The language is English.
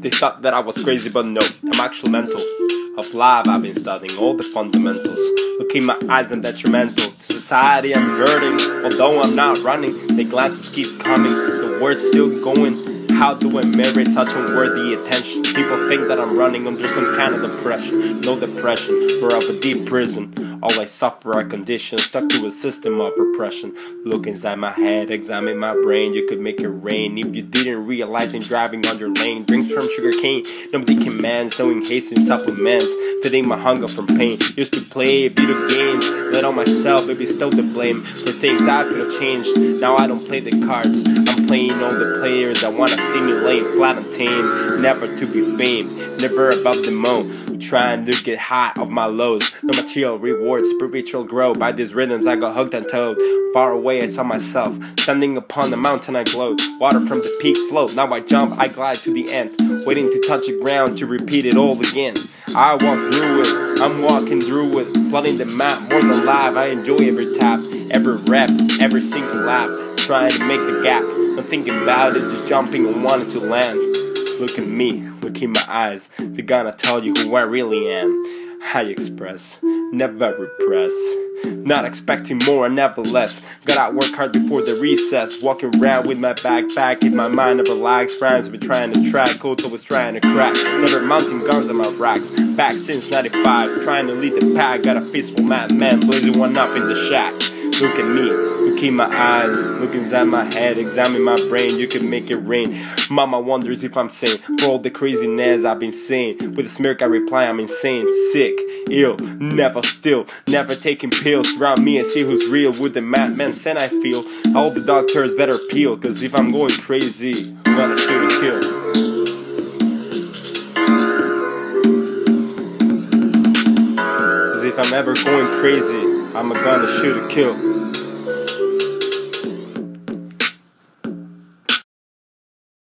They thought that I was crazy, but no, I'm actually mental. Of life, I've been studying all the fundamentals. Look in my eyes, I'm detrimental. To society, I'm hurting. Although I'm not running, the glances keep coming, the words still going. How do I merit such unworthy attention? People think that I'm running under some kind of depression. No depression, we're of a deep prison. All I suffer are conditions stuck to a system of repression. Look inside my head, examine my brain. You could make it rain if you didn't realize in driving on your lane. Drinks from sugar cane, nobody commands. Knowing hasting supplements, fitting my hunger from pain. Used to play video games, let on myself, maybe still to blame for things I could have changed. Now I don't play the cards, I'm playing all the players that wanna see me flat and tame. Never to be famed, never above the moon trying to get high off my lows. No material rewards, spiritual grow. By these rhythms, I got hooked and towed. Far away, I saw myself standing upon the mountain. I glowed. Water from the peak flowed. Now I jump, I glide to the end, waiting to touch the ground to repeat it all again. I walk through it, I'm walking through it, flooding the map more than live. I enjoy every tap, every rep, every single lap, trying to make the gap. Not thinking about it, just jumping and wanting to land. Look at me, look in my eyes. They're gonna tell you who I really am. I express, never repress. Not expecting more never less. Gotta work hard before the recess. Walking around with my backpack. If my mind never lags, rhymes been trying to track. Codes always trying to crack. Never mounting guns on my racks. Back since 95, trying to lead the pack. Got a peaceful madman blazing one up in the shack. Look at me, look in my eyes, look inside my head, examine my brain, you can make it rain. Mama wonders if I'm sane for all the craziness I've been saying. With a smirk, I reply, I'm insane, sick, ill, never still, never taking pills. Around me and see who's real. With the madman send I feel, all the doctors better peel, cause if I'm going crazy, I'm gonna shoot and kill. If I'm ever going crazy, I'm a gonna shoot or kill.